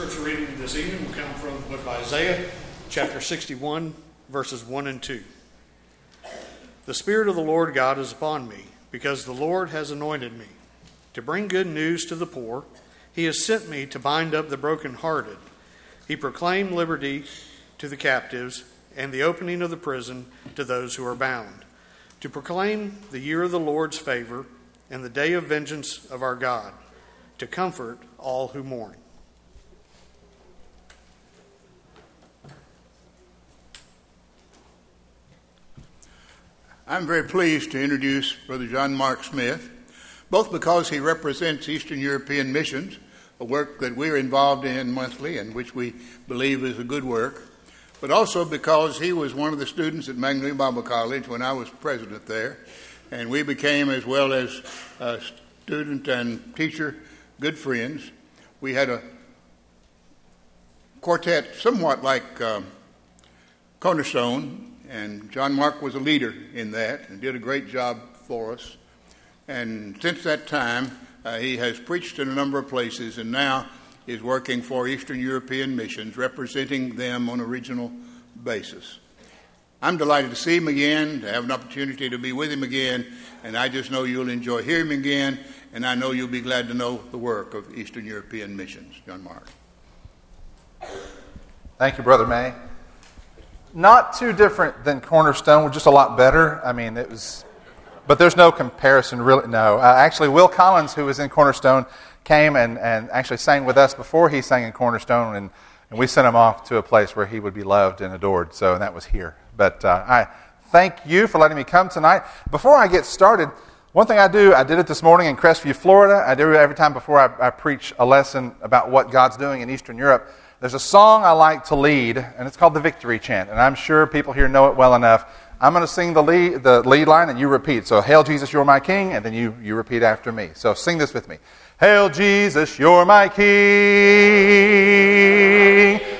Scripture reading this evening will come from the book of Isaiah, chapter 61, verses 1 and 2. The Spirit of the Lord God is upon me, because the Lord has anointed me to bring good news to the poor. He has sent me to bind up the brokenhearted. He proclaimed liberty to the captives and the opening of the prison to those who are bound, to proclaim the year of the Lord's favor and the day of vengeance of our God, to comfort all who mourn. I'm very pleased to introduce Brother John Mark Smith, both because he represents Eastern European missions, a work that we're involved in monthly and which we believe is a good work, but also because he was one of the students at Magnolia Bible College when I was president there, and we became, as well as a student and teacher, good friends. We had a quartet somewhat like um, Cornerstone, and John Mark was a leader in that and did a great job for us. And since that time, uh, he has preached in a number of places and now is working for Eastern European missions, representing them on a regional basis. I'm delighted to see him again, to have an opportunity to be with him again, and I just know you'll enjoy hearing him again, and I know you'll be glad to know the work of Eastern European missions. John Mark. Thank you, Brother May not too different than Cornerstone, just a lot better. I mean, it was, but there's no comparison, really. No. Uh, actually, Will Collins, who was in Cornerstone, came and, and actually sang with us before he sang in Cornerstone, and, and we sent him off to a place where he would be loved and adored. So and that was here. But uh, I thank you for letting me come tonight. Before I get started, one thing I do, I did it this morning in Crestview, Florida. I do it every time before I, I preach a lesson about what God's doing in Eastern Europe. There's a song I like to lead, and it's called the Victory Chant, and I'm sure people here know it well enough. I'm going to sing the lead, the lead line, and you repeat. So, Hail Jesus, you're my King, and then you, you repeat after me. So, sing this with me. Hail Jesus, you're my King.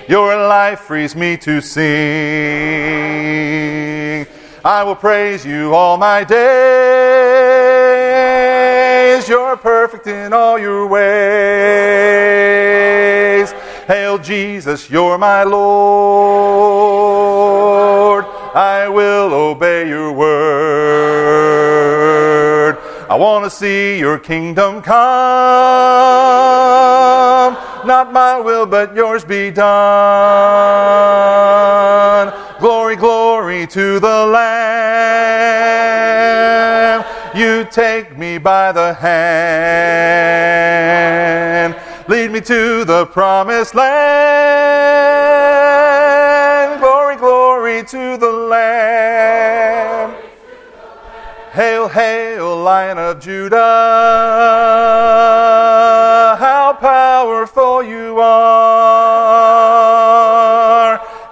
Your life frees me to sing. I will praise you all my days. You're perfect in all your ways. Hail Jesus, you're my Lord. I will obey your word. I want to see your kingdom come. Not my will, but yours be done. Glory, glory to the Lamb. You take me by the hand Lead me to the promised land. Glory, glory to the Lamb. Hail, hail, Lion of Judah. How powerful you are.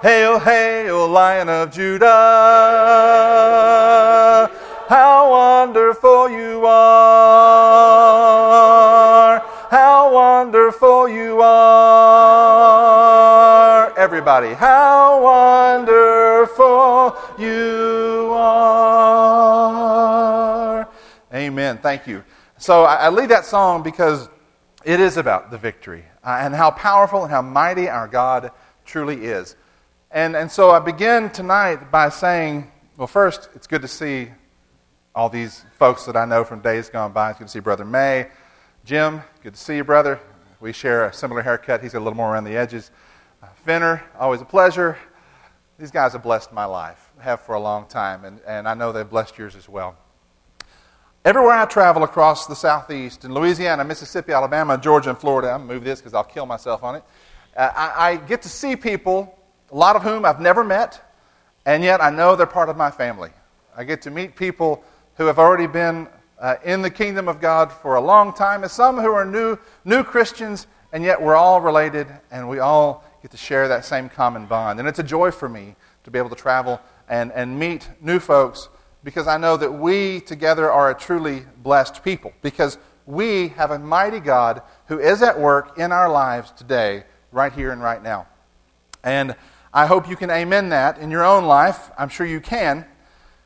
Hail, hail, Lion of Judah. Everybody, how wonderful you are. Amen. Thank you. So I, I lead that song because it is about the victory uh, and how powerful and how mighty our God truly is. And, and so I begin tonight by saying, well, first, it's good to see all these folks that I know from days gone by. It's good to see Brother May, Jim, good to see you, brother. We share a similar haircut. He's a little more around the edges. Finner, always a pleasure. These guys have blessed my life, have for a long time, and, and I know they've blessed yours as well. Everywhere I travel across the Southeast, in Louisiana, Mississippi, Alabama, Georgia, and Florida, I'm move this because I'll kill myself on it. Uh, I, I get to see people, a lot of whom I've never met, and yet I know they're part of my family. I get to meet people who have already been uh, in the kingdom of God for a long time, and some who are new, new Christians, and yet we're all related and we all get to share that same common bond. And it's a joy for me to be able to travel and, and meet new folks because I know that we together are a truly blessed people because we have a mighty God who is at work in our lives today, right here and right now. And I hope you can amen that in your own life. I'm sure you can.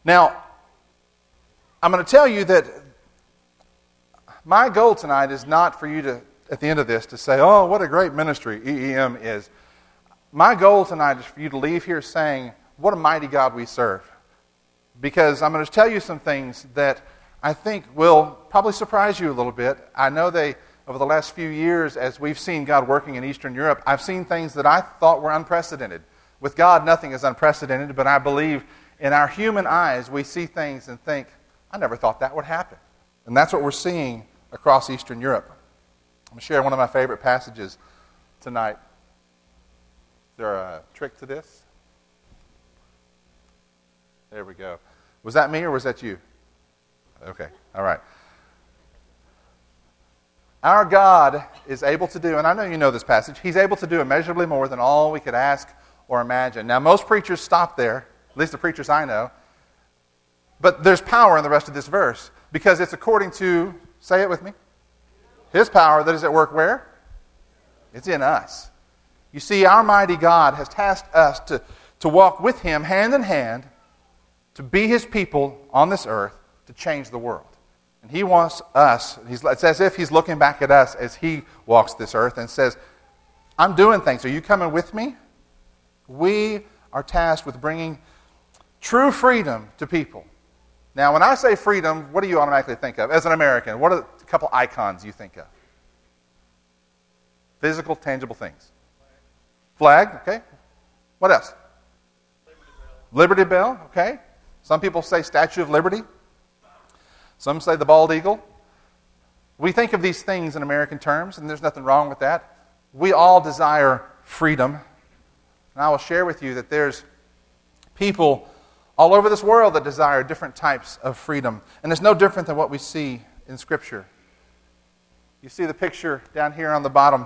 Now, I'm going to tell you that my goal tonight is not for you to at the end of this to say, oh, what a great ministry EEM is. My goal tonight is for you to leave here saying, what a mighty God we serve. Because I'm going to tell you some things that I think will probably surprise you a little bit. I know they, over the last few years, as we've seen God working in Eastern Europe, I've seen things that I thought were unprecedented. With God, nothing is unprecedented, but I believe in our human eyes, we see things and think, I never thought that would happen. And that's what we're seeing across Eastern Europe. I'm going to share one of my favorite passages tonight. There a trick to this? There we go. Was that me or was that you? Okay, all right. Our God is able to do, and I know you know this passage, He's able to do immeasurably more than all we could ask or imagine. Now, most preachers stop there, at least the preachers I know, but there's power in the rest of this verse because it's according to, say it with me, His power that is at work where? It's in us. You see, our mighty God has tasked us to, to walk with Him hand in hand to be his people on this earth to change the world. And he wants us, it's as if he's looking back at us as he walks this earth and says, I'm doing things. Are you coming with me? We are tasked with bringing true freedom to people. Now, when I say freedom, what do you automatically think of? As an American, what are a couple icons you think of? Physical, tangible things. Flag, okay. What else? Liberty Bell, Liberty Bell okay. Some people say Statue of Liberty. Some say the bald eagle. We think of these things in American terms, and there's nothing wrong with that. We all desire freedom. And I will share with you that there's people all over this world that desire different types of freedom. And it's no different than what we see in Scripture. You see the picture down here on the bottom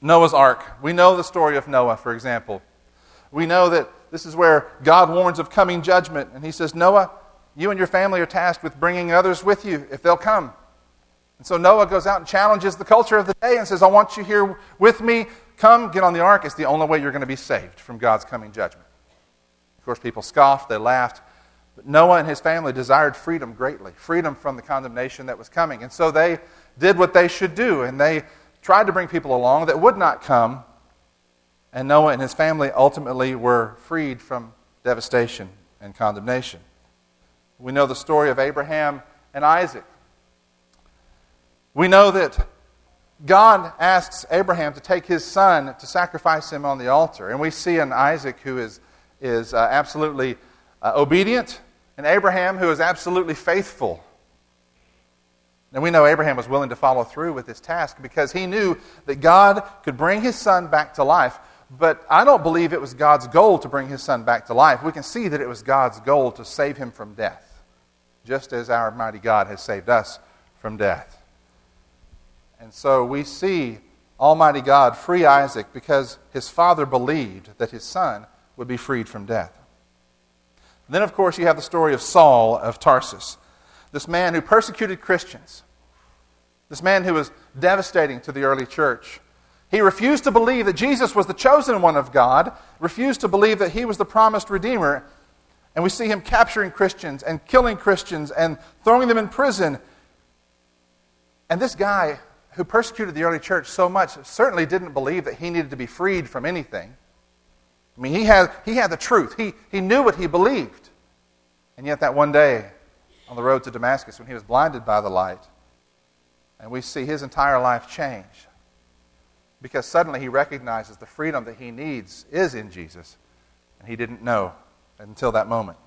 Noah's Ark. We know the story of Noah, for example. We know that this is where God warns of coming judgment. And he says, Noah, you and your family are tasked with bringing others with you if they'll come. And so Noah goes out and challenges the culture of the day and says, I want you here with me. Come, get on the ark. It's the only way you're going to be saved from God's coming judgment. Of course, people scoffed, they laughed. But Noah and his family desired freedom greatly freedom from the condemnation that was coming. And so they did what they should do, and they tried to bring people along that would not come and Noah and his family ultimately were freed from devastation and condemnation. We know the story of Abraham and Isaac. We know that God asks Abraham to take his son to sacrifice him on the altar. And we see an Isaac who is, is uh, absolutely uh, obedient, and Abraham who is absolutely faithful. And we know Abraham was willing to follow through with this task because he knew that God could bring his son back to life but I don't believe it was God's goal to bring his son back to life. We can see that it was God's goal to save him from death, just as our mighty God has saved us from death. And so we see Almighty God free Isaac because his father believed that his son would be freed from death. Then, of course, you have the story of Saul of Tarsus, this man who persecuted Christians, this man who was devastating to the early church. He refused to believe that Jesus was the chosen one of God, refused to believe that he was the promised Redeemer. And we see him capturing Christians and killing Christians and throwing them in prison. And this guy who persecuted the early church so much certainly didn't believe that he needed to be freed from anything. I mean, he had, he had the truth, he, he knew what he believed. And yet, that one day on the road to Damascus, when he was blinded by the light, and we see his entire life change because suddenly he recognizes the freedom that he needs is in Jesus, and he didn't know until that moment.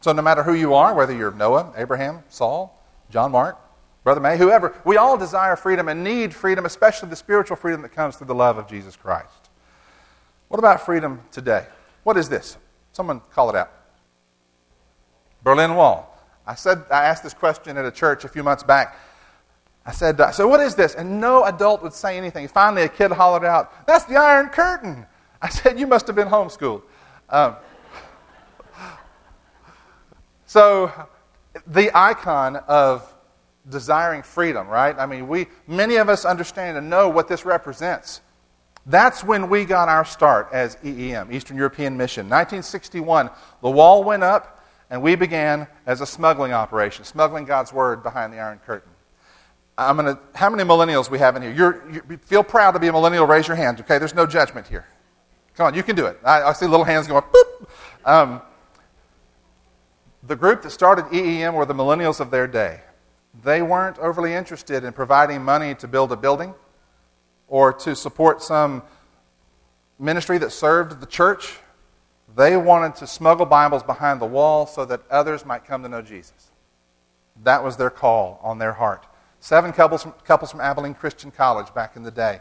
So, no matter who you are, whether you're Noah, Abraham, Saul, John Mark, Brother May, whoever, we all desire freedom and need freedom, especially the spiritual freedom that comes through the love of Jesus Christ. What about freedom today? What is this? Someone call it out. Berlin Wall. I said I asked this question at a church a few months back. I said, So what is this? And no adult would say anything. Finally, a kid hollered out, That's the Iron Curtain. I said, You must have been homeschooled. Um, so, the icon of desiring freedom, right? I mean, we, many of us understand and know what this represents. That's when we got our start as EEM, Eastern European Mission. 1961, the wall went up, and we began as a smuggling operation, smuggling God's Word behind the Iron Curtain. I'm to, how many millennials we have in here? You're, you feel proud to be a millennial, raise your hand, okay? There's no judgment here. Come on, you can do it. I, I see little hands going, boop. Um, the group that started EEM were the millennials of their day. They weren't overly interested in providing money to build a building or to support some ministry that served the church. They wanted to smuggle Bibles behind the wall so that others might come to know Jesus. That was their call on their heart. Seven couples from, couples from Abilene Christian College back in the day.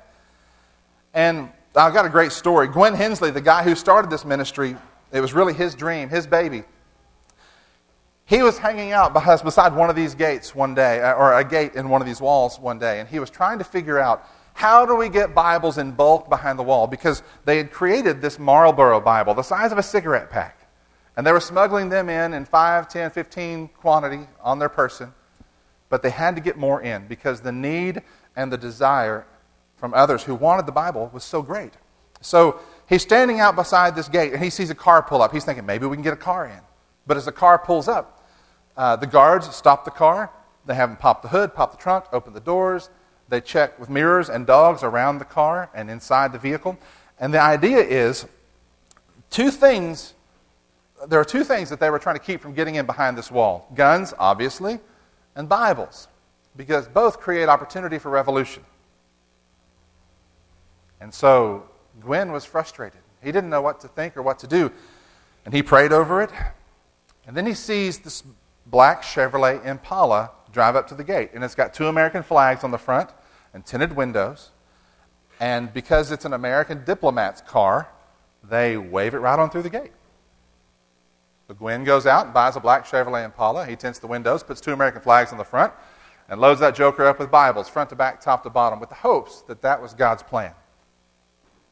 And I've got a great story. Gwen Hensley, the guy who started this ministry, it was really his dream, his baby. He was hanging out beside one of these gates one day, or a gate in one of these walls one day, and he was trying to figure out how do we get Bibles in bulk behind the wall? Because they had created this Marlboro Bible, the size of a cigarette pack. And they were smuggling them in in 5, 10, 15 quantity on their person. But they had to get more in because the need and the desire from others who wanted the Bible was so great. So he's standing out beside this gate and he sees a car pull up. He's thinking, maybe we can get a car in. But as the car pulls up, uh, the guards stop the car. They have them pop the hood, pop the trunk, open the doors. They check with mirrors and dogs around the car and inside the vehicle. And the idea is two things. There are two things that they were trying to keep from getting in behind this wall guns, obviously, and Bibles, because both create opportunity for revolution. And so Gwen was frustrated. He didn't know what to think or what to do. And he prayed over it. And then he sees this black Chevrolet Impala drive up to the gate. And it's got two American flags on the front and tinted windows. And because it's an American diplomat's car, they wave it right on through the gate. So Gwen goes out and buys a black Chevrolet Impala. He tints the windows, puts two American flags on the front, and loads that joker up with Bibles, front to back, top to bottom, with the hopes that that was God's plan.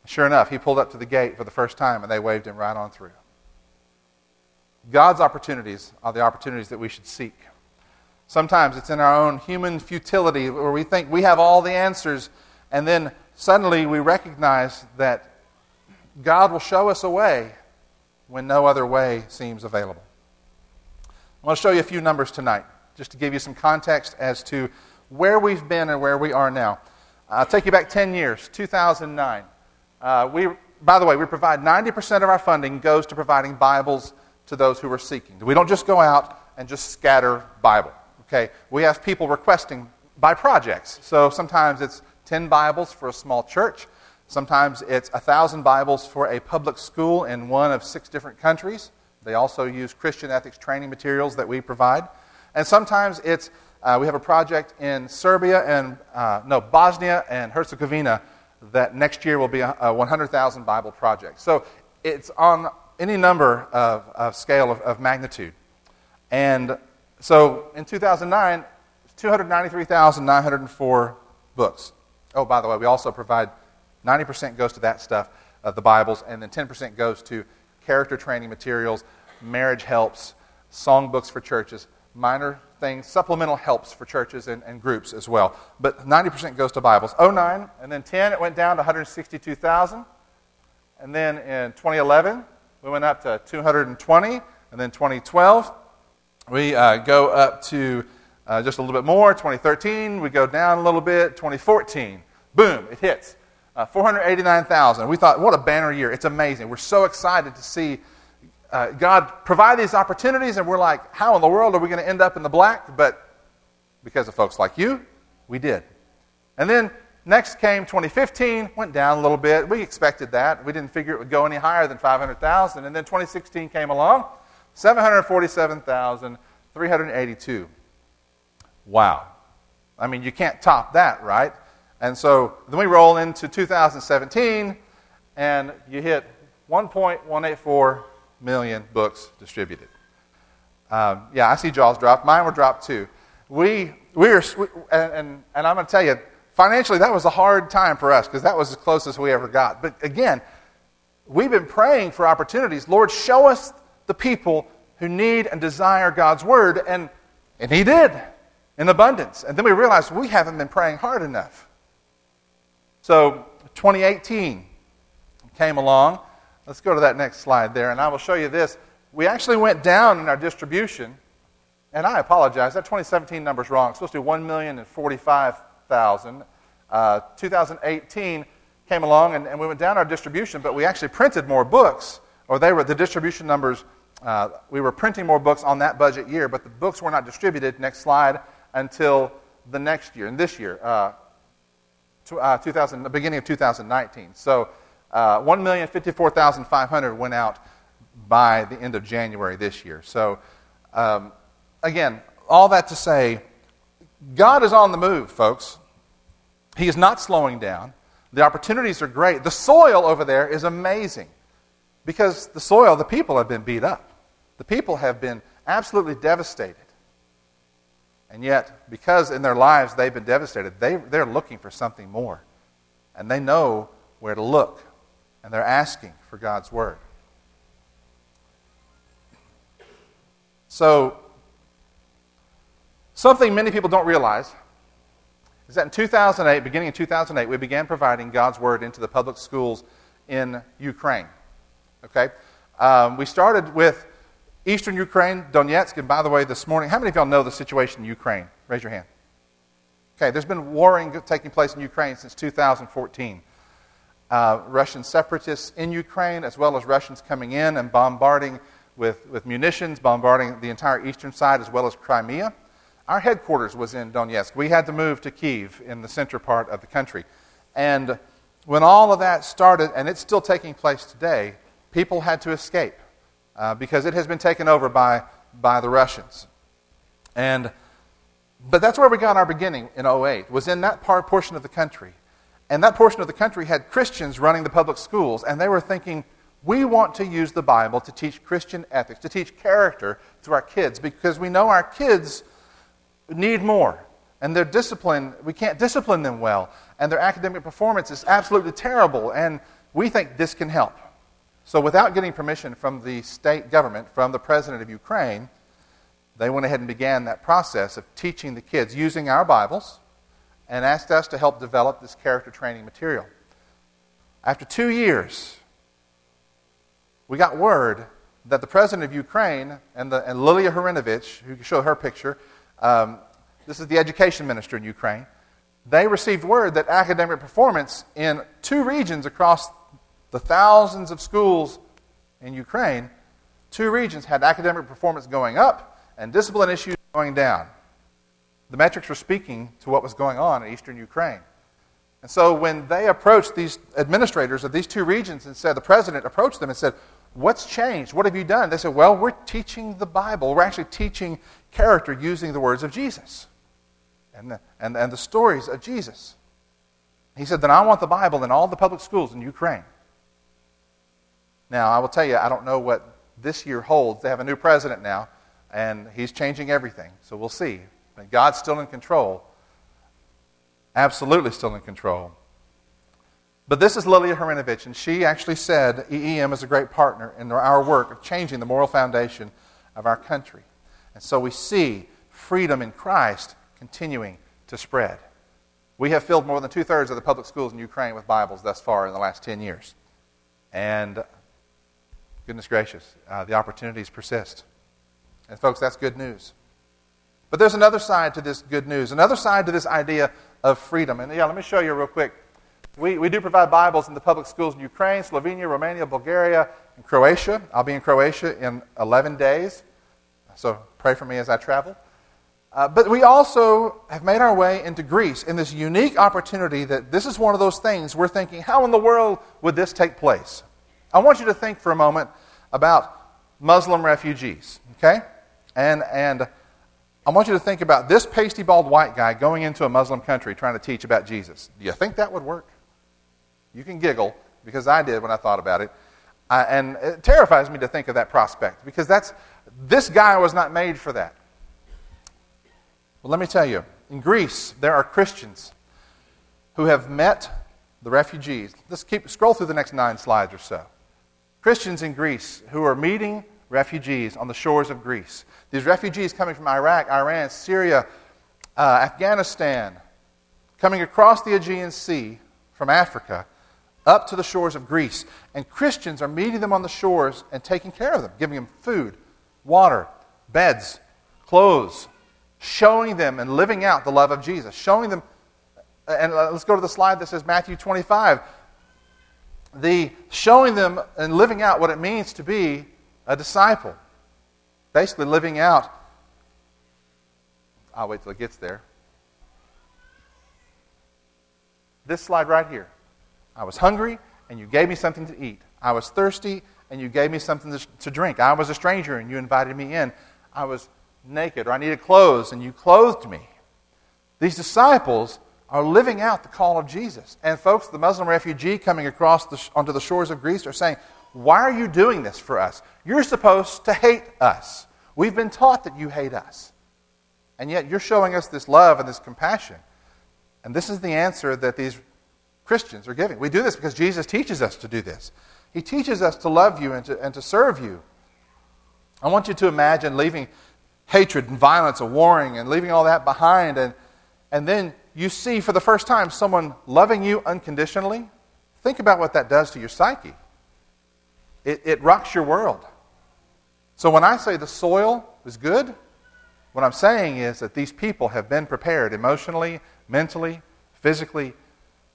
Sure enough, he pulled up to the gate for the first time, and they waved him right on through. God's opportunities are the opportunities that we should seek. Sometimes it's in our own human futility where we think we have all the answers, and then suddenly we recognize that God will show us a way when no other way seems available. I want to show you a few numbers tonight, just to give you some context as to where we've been and where we are now. I'll take you back 10 years, 2009. Uh, we, by the way, we provide 90% of our funding goes to providing Bibles to those who are seeking. We don't just go out and just scatter Bible. Okay? We have people requesting by projects. So sometimes it's 10 Bibles for a small church. Sometimes it's 1,000 Bibles for a public school in one of six different countries. They also use Christian ethics training materials that we provide. And sometimes it's uh, we have a project in Serbia and, uh, no, Bosnia and Herzegovina that next year will be a, a 100,000 Bible project. So it's on any number of, of scale of, of magnitude. And so in 2009, 293,904 books. Oh, by the way, we also provide 90% goes to that stuff, uh, the Bibles, and then 10% goes to character training materials, marriage helps, song books for churches, minor things, supplemental helps for churches and, and groups as well. But 90% goes to Bibles. 09, and then 10, it went down to 162,000. And then in 2011, we went up to 220, and then 2012, we uh, go up to uh, just a little bit more. 2013, we go down a little bit. 2014, boom, it hits. Uh, 489,000. We thought, what a banner year. It's amazing. We're so excited to see uh, God provide these opportunities, and we're like, how in the world are we going to end up in the black? But because of folks like you, we did. And then Next came 2015, went down a little bit. We expected that. We didn't figure it would go any higher than 500,000. And then 2016 came along, 747,382. Wow. I mean, you can't top that, right? And so then we roll into 2017, and you hit 1.184 million books distributed. Um, yeah, I see Jaws drop. Mine were dropped too. We, we are, and, and, and I'm going to tell you, Financially, that was a hard time for us because that was as close as we ever got. But again, we've been praying for opportunities. Lord, show us the people who need and desire God's word. And, and He did in abundance. And then we realized we haven't been praying hard enough. So 2018 came along. Let's go to that next slide there, and I will show you this. We actually went down in our distribution and I apologize, that 2017 number is wrong. It's supposed to be 1,045,000. Uh, 2018 came along and, and, we went down our distribution, but we actually printed more books, or they were the distribution numbers. Uh, we were printing more books on that budget year, but the books were not distributed. Next slide until the next year, and this year, uh, to, uh, 2000, the beginning of 2019. So uh, 1,054,500 went out by the end of January this year. So, um, again, all that to say, God is on the move, folks. He is not slowing down. The opportunities are great. The soil over there is amazing because the soil, the people have been beat up. The people have been absolutely devastated. And yet, because in their lives they've been devastated, they, they're looking for something more. And they know where to look. And they're asking for God's Word. So, something many people don't realize is that in 2008, beginning in 2008, we began providing God's Word into the public schools in Ukraine. Okay? Um, we started with Eastern Ukraine, Donetsk, and by the way, this morning, how many of y'all know the situation in Ukraine? Raise your hand. Okay, there's been warring taking place in Ukraine since 2014. Uh, Russian separatists in Ukraine, as well as Russians coming in and bombarding with, with munitions, bombarding the entire eastern side as well as Crimea. Our headquarters was in Donetsk. We had to move to Kiev in the center part of the country. And when all of that started, and it's still taking place today, people had to escape uh, because it has been taken over by, by the Russians. And, but that's where we got our beginning in 08, was in that part, portion of the country. And that portion of the country had Christians running the public schools, and they were thinking, we want to use the Bible to teach Christian ethics, to teach character to our kids, because we know our kids need more. And their discipline, we can't discipline them well. And their academic performance is absolutely terrible. And we think this can help. So, without getting permission from the state government, from the president of Ukraine, they went ahead and began that process of teaching the kids using our Bibles and asked us to help develop this character training material. After two years, we got word that the president of Ukraine and, the, and Lilia Harinovich, who show her picture, um, this is the education minister in Ukraine, they received word that academic performance in two regions across the thousands of schools in Ukraine, two regions had academic performance going up and discipline issues going down. The metrics were speaking to what was going on in eastern Ukraine. And so when they approached these administrators of these two regions and said, the president approached them and said, What's changed? What have you done? They said, Well, we're teaching the Bible. We're actually teaching character using the words of Jesus and the, and, and the stories of Jesus. He said, Then I want the Bible in all the public schools in Ukraine. Now, I will tell you, I don't know what this year holds. They have a new president now, and he's changing everything. So we'll see. But God's still in control. Absolutely still in control. But this is Lilia Harinovich, and she actually said EEM is a great partner in our work of changing the moral foundation of our country. And so we see freedom in Christ continuing to spread. We have filled more than two thirds of the public schools in Ukraine with Bibles thus far in the last 10 years. And Goodness gracious, uh, the opportunities persist. And, folks, that's good news. But there's another side to this good news, another side to this idea of freedom. And, yeah, let me show you real quick. We, we do provide Bibles in the public schools in Ukraine, Slovenia, Romania, Bulgaria, and Croatia. I'll be in Croatia in 11 days. So pray for me as I travel. Uh, but we also have made our way into Greece in this unique opportunity that this is one of those things we're thinking, how in the world would this take place? I want you to think for a moment about Muslim refugees, okay? And, and I want you to think about this pasty bald white guy going into a Muslim country trying to teach about Jesus. Do you think that would work? You can giggle because I did when I thought about it. I, and it terrifies me to think of that prospect because that's, this guy was not made for that. Well, let me tell you in Greece, there are Christians who have met the refugees. Let's keep, scroll through the next nine slides or so. Christians in Greece who are meeting refugees on the shores of Greece. These refugees coming from Iraq, Iran, Syria, uh, Afghanistan, coming across the Aegean Sea from Africa up to the shores of Greece. And Christians are meeting them on the shores and taking care of them, giving them food, water, beds, clothes, showing them and living out the love of Jesus, showing them. And let's go to the slide that says Matthew 25. The showing them and living out what it means to be a disciple. Basically, living out. I'll wait till it gets there. This slide right here. I was hungry, and you gave me something to eat. I was thirsty, and you gave me something to, drink. I was a stranger, and you invited me in. I was naked, or I needed clothes, and you clothed me. These disciples are living out the call of Jesus. And folks, the Muslim refugee coming across the, onto the shores of Greece are saying, Why are you doing this for us? You're supposed to hate us. We've been taught that you hate us. And yet you're showing us this love and this compassion. And this is the answer that these Christians are giving. We do this because Jesus teaches us to do this. He teaches us to love you and to, and to serve you. I want you to imagine leaving hatred and violence and warring and leaving all that behind, and, and then you see for the first time someone loving you unconditionally. Think about what that does to your psyche. It, it rocks your world. So when I say the soil is good, what I'm saying is that these people have been prepared emotionally, mentally, physically,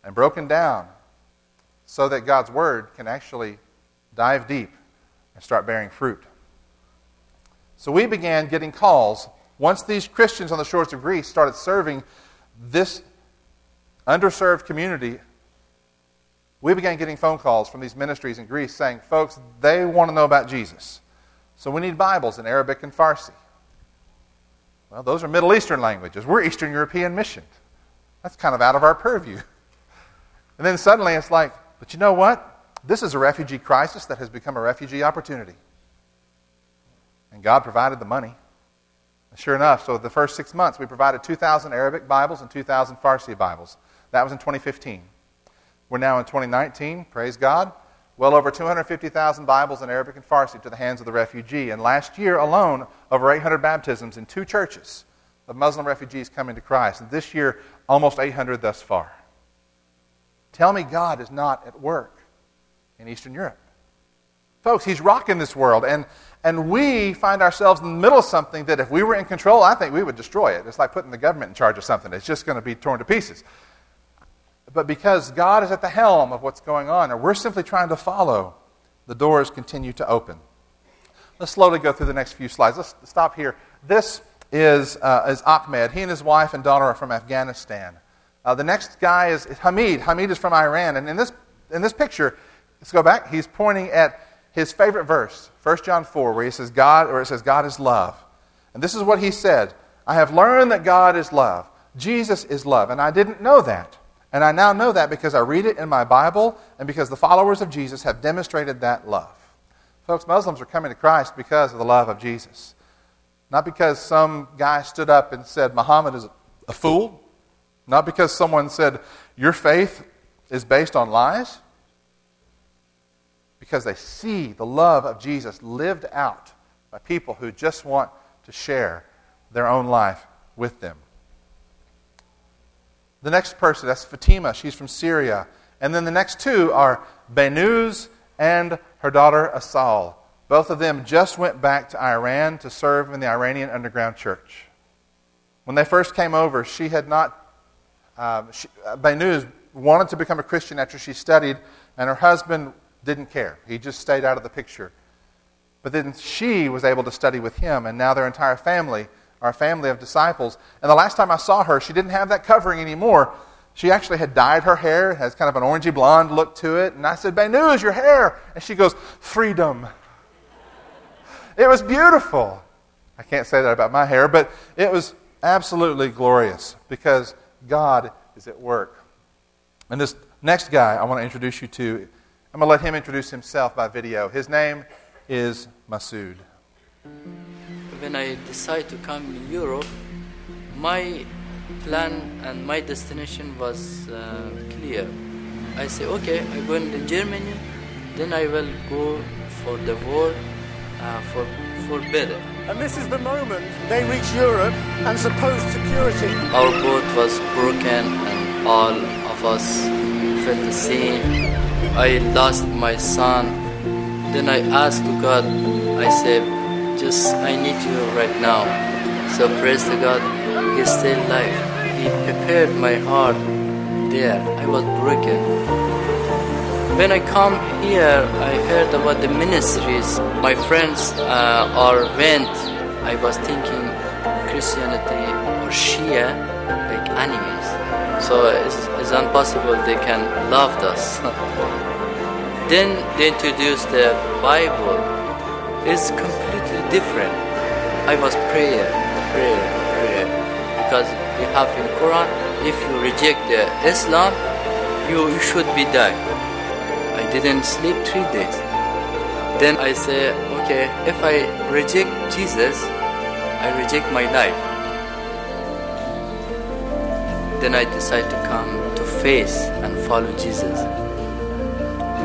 and broken down so that God's Word can actually dive deep and start bearing fruit. So we began getting calls. Once these Christians on the shores of Greece started serving this underserved community, we began getting phone calls from these ministries in Greece saying, folks, they want to know about Jesus. So we need Bibles in Arabic and Farsi. Well, those are Middle Eastern languages. We're Eastern European mission. That's kind of out of our purview. And then suddenly it's like, but you know what? This is a refugee crisis that has become a refugee opportunity. And God provided the money. Sure enough, so the first six months, we provided 2,000 Arabic Bibles and 2,000 Farsi Bibles. That was in 2015. We're now in 2019, praise God. Well over 250,000 Bibles in Arabic and Farsi to the hands of the refugee. And last year alone, over 800 baptisms in two churches of Muslim refugees coming to Christ. And this year, almost 800 thus far. Tell me God is not at work in Eastern Europe. Folks, He's rocking this world. And, and we find ourselves in the middle of something that if we were in control, I think we would destroy it. It's like putting the government in charge of something, it's just going to be torn to pieces. But because God is at the helm of what's going on, or we're simply trying to follow, the doors continue to open. Let's slowly go through the next few slides. Let's stop here. This is, uh, is Ahmed. He and his wife and daughter are from Afghanistan. Uh, the next guy is Hamid. Hamid is from Iran. And in this, in this picture, let's go back. He's pointing at his favorite verse, 1 John 4, where he says, God, or it says, God is love. And this is what he said I have learned that God is love. Jesus is love. And I didn't know that. And I now know that because I read it in my Bible and because the followers of Jesus have demonstrated that love. Folks, Muslims are coming to Christ because of the love of Jesus. Not because some guy stood up and said Muhammad is a fool. Not because someone said your faith is based on lies. Because they see the love of Jesus lived out by people who just want to share their own life with them. The next person, that's Fatima. She's from Syria. And then the next two are Benuz and her daughter Asal. Both of them just went back to Iran to serve in the Iranian underground church. When they first came over, she had not. Um, she, uh, Benuz wanted to become a Christian after she studied, and her husband didn't care. He just stayed out of the picture. But then she was able to study with him, and now their entire family our family of disciples. And the last time I saw her, she didn't have that covering anymore. She actually had dyed her hair, has kind of an orangey blonde look to it. And I said, Benuz, your hair. And she goes, Freedom. It was beautiful. I can't say that about my hair, but it was absolutely glorious because God is at work. And this next guy I want to introduce you to, I'm going to let him introduce himself by video. His name is Masood when I decide to come in Europe, my plan and my destination was uh, clear. I say, okay, I go in Germany, then I will go for the war, uh, for for better. And this is the moment they reach Europe and supposed security. Our boat was broken, and all of us felt the same. I lost my son. Then I asked to God. I said, just I need you right now. So praise to God, He's still alive. He prepared my heart there. I was broken. When I come here, I heard about the ministries. My friends uh, are went. I was thinking Christianity or Shia like enemies. So it's, it's impossible they can love us. then they introduced the Bible. It's completely different. I was prayer, prayer, prayer. Because we have in Quran, if you reject the Islam, you, you should be die. Didn't sleep three days. Then I say, okay, if I reject Jesus, I reject my life. Then I decide to come to faith and follow Jesus.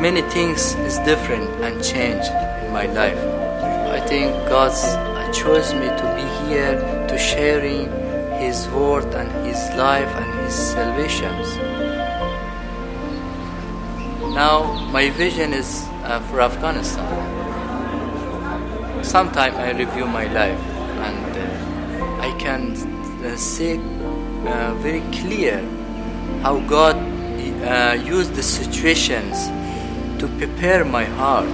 Many things is different and change in my life. I think God's uh, chose me to be here to sharing His word and His life and His salvations. Now my vision is uh, for Afghanistan. Sometime I review my life and uh, I can uh, see uh, very clear how God uh, used the situations to prepare my heart.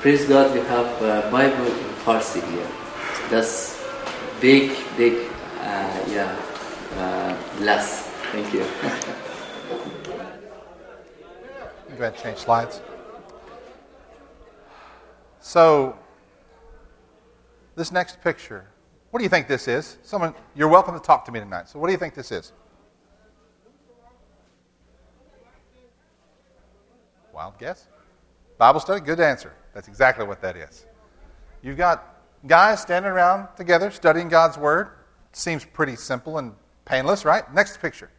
Praise God, we have Bible in Farsi here. That's big, big, uh, yeah, uh, bless. Thank you. Go ahead and change slides. So, this next picture, what do you think this is? Someone, you're welcome to talk to me tonight. So, what do you think this is? Wild guess? Bible study? Good answer. That's exactly what that is. You've got guys standing around together studying God's Word. Seems pretty simple and painless, right? Next picture.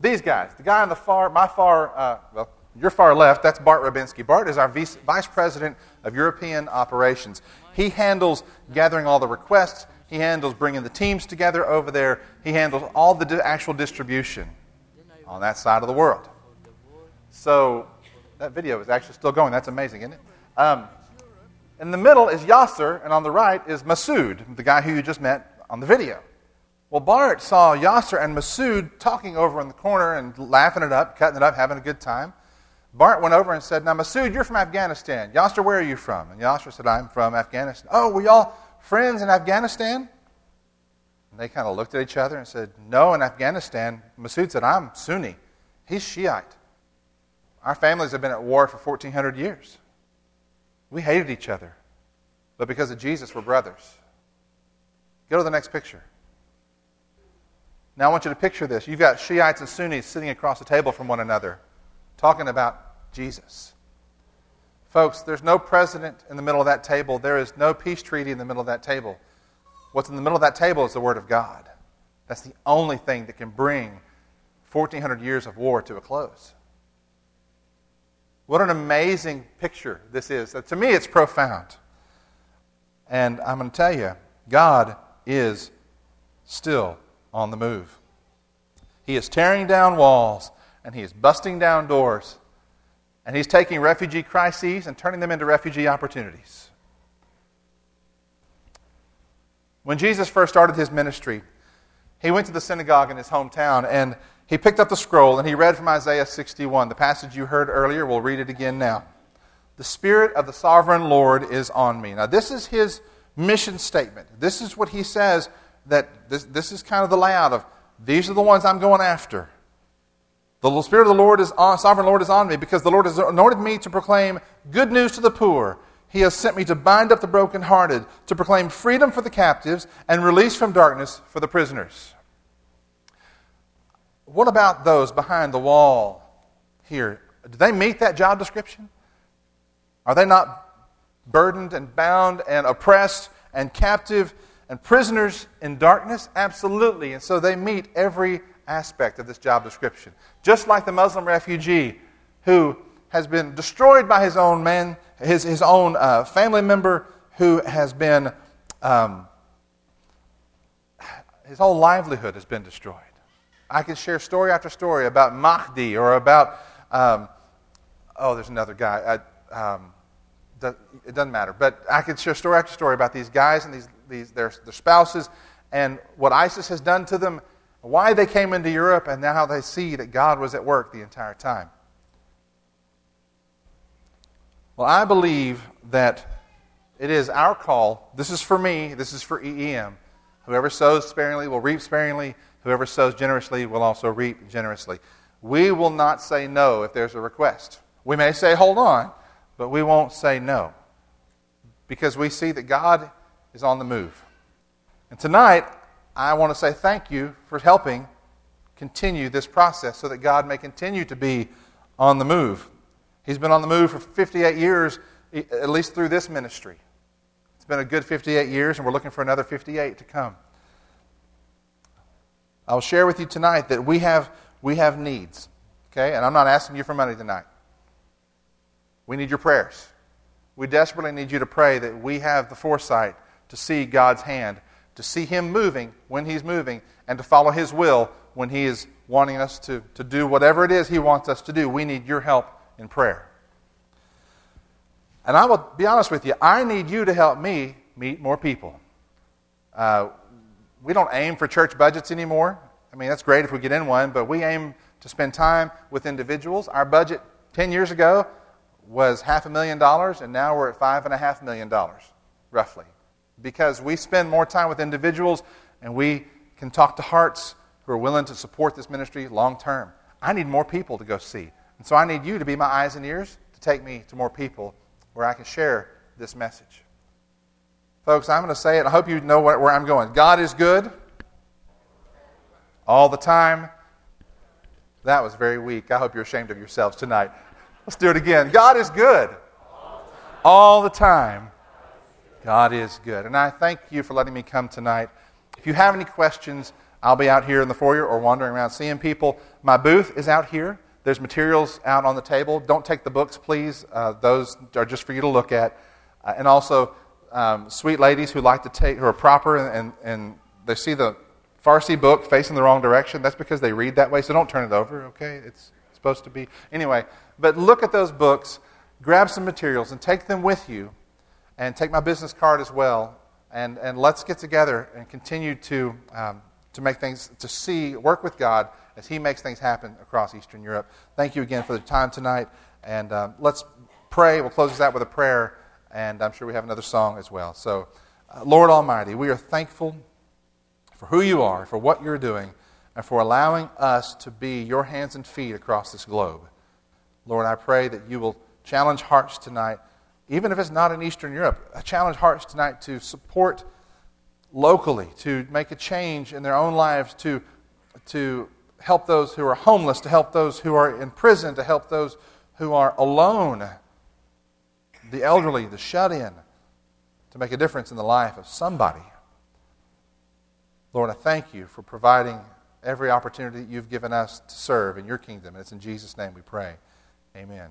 These guys, the guy on the far, my far, uh, well, your far left, that's Bart Rabinski. Bart is our vice, vice president of European operations. He handles gathering all the requests. He handles bringing the teams together over there. He handles all the di- actual distribution on that side of the world. So that video is actually still going. That's amazing, isn't it? Um, in the middle is Yasser, and on the right is Masood, the guy who you just met on the video. Well, Bart saw Yasser and Masood talking over in the corner and laughing it up, cutting it up, having a good time. Bart went over and said, Now, Masood, you're from Afghanistan. Yasser, where are you from? And Yasser said, I'm from Afghanistan. Oh, were y'all friends in Afghanistan? And they kind of looked at each other and said, No, in Afghanistan. Masood said, I'm Sunni. He's Shiite. Our families have been at war for 1,400 years. We hated each other, but because of Jesus, we're brothers. Go to the next picture. Now, I want you to picture this. You've got Shiites and Sunnis sitting across the table from one another, talking about Jesus. Folks, there's no president in the middle of that table. There is no peace treaty in the middle of that table. What's in the middle of that table is the Word of God. That's the only thing that can bring 1,400 years of war to a close. What an amazing picture this is. Uh, to me, it's profound. And I'm going to tell you, God is still on the move. He is tearing down walls and he is busting down doors. And he's taking refugee crises and turning them into refugee opportunities. When Jesus first started his ministry, he went to the synagogue in his hometown and he picked up the scroll and he read from Isaiah 61, the passage you heard earlier. We'll read it again now. The Spirit of the sovereign Lord is on me. Now, this is his mission statement. This is what he says that this, this is kind of the layout of these are the ones I'm going after. The Spirit of the Lord is on, sovereign Lord is on me because the Lord has anointed me to proclaim good news to the poor. He has sent me to bind up the brokenhearted, to proclaim freedom for the captives and release from darkness for the prisoners. What about those behind the wall here? Do they meet that job description? Are they not burdened and bound and oppressed and captive and prisoners in darkness? Absolutely. And so they meet every aspect of this job description. Just like the Muslim refugee who has been destroyed by his own man, his, his own uh, family member who has been, um, his whole livelihood has been destroyed. I can share story after story about Mahdi or about um, oh, there's another guy. I, um, it doesn't matter. But I could share story after story about these guys and these, these their, their spouses and what ISIS has done to them, why they came into Europe, and now how they see that God was at work the entire time. Well, I believe that it is our call. This is for me, this is for EEM. Whoever sows sparingly will reap sparingly. Whoever sows generously will also reap generously. We will not say no if there's a request. We may say, hold on, but we won't say no because we see that God is on the move. And tonight, I want to say thank you for helping continue this process so that God may continue to be on the move. He's been on the move for 58 years, at least through this ministry. It's been a good 58 years, and we're looking for another 58 to come. I'll share with you tonight that we have, we have needs, okay? And I'm not asking you for money tonight. We need your prayers. We desperately need you to pray that we have the foresight to see God's hand, to see Him moving when He's moving, and to follow His will when He is wanting us to, to do whatever it is He wants us to do. We need your help in prayer. And I will be honest with you, I need you to help me meet more people. Uh, we don't aim for church budgets anymore. I mean, that's great if we get in one, but we aim to spend time with individuals. Our budget 10 years ago was half a million dollars, and now we're at five and a half million dollars, roughly. Because we spend more time with individuals and we can talk to hearts who are willing to support this ministry long term. I need more people to go see. And so I need you to be my eyes and ears to take me to more people where I can share this message. Folks, I'm going to say it. I hope you know where, I'm going. God is good all the time. That was very weak. I hope you're ashamed of yourselves tonight. Let's do it again. God is good all the time. God is good. And I thank you for letting me come tonight. If you have any questions, I'll be out here in the foyer or wandering around seeing people. My booth is out here. There's materials out on the table. Don't take the books, please. Uh, those are just for you to look at. Uh, and also, um, sweet ladies who like to take, who are proper and, and, they see the Farsi book facing the wrong direction. That's because they read that way, so don't turn it over, okay? It's supposed to be. Anyway, but look at those books, grab some materials, and take them with you, and take my business card as well, and, and let's get together and continue to, um, to make things, to see, work with God as He makes things happen across Eastern Europe. Thank you again for the time tonight, and um, let's pray. We'll close this out with a prayer, and I'm sure we have another song as well. So, uh, Lord Almighty, we are thankful for who you are, for what you're doing and for allowing us to be your hands and feet across this globe. Lord, I pray that you will challenge hearts tonight, even if it's not in Eastern Europe, challenge hearts tonight to support locally, to make a change in their own lives, to, to help those who are homeless, to help those who are in prison, to help those who are alone, the elderly, the shut in, to make a difference in the life of somebody. Lord, I thank you for providing every opportunity that you've given us to serve in your kingdom. And it's in Jesus' name we pray. Amen.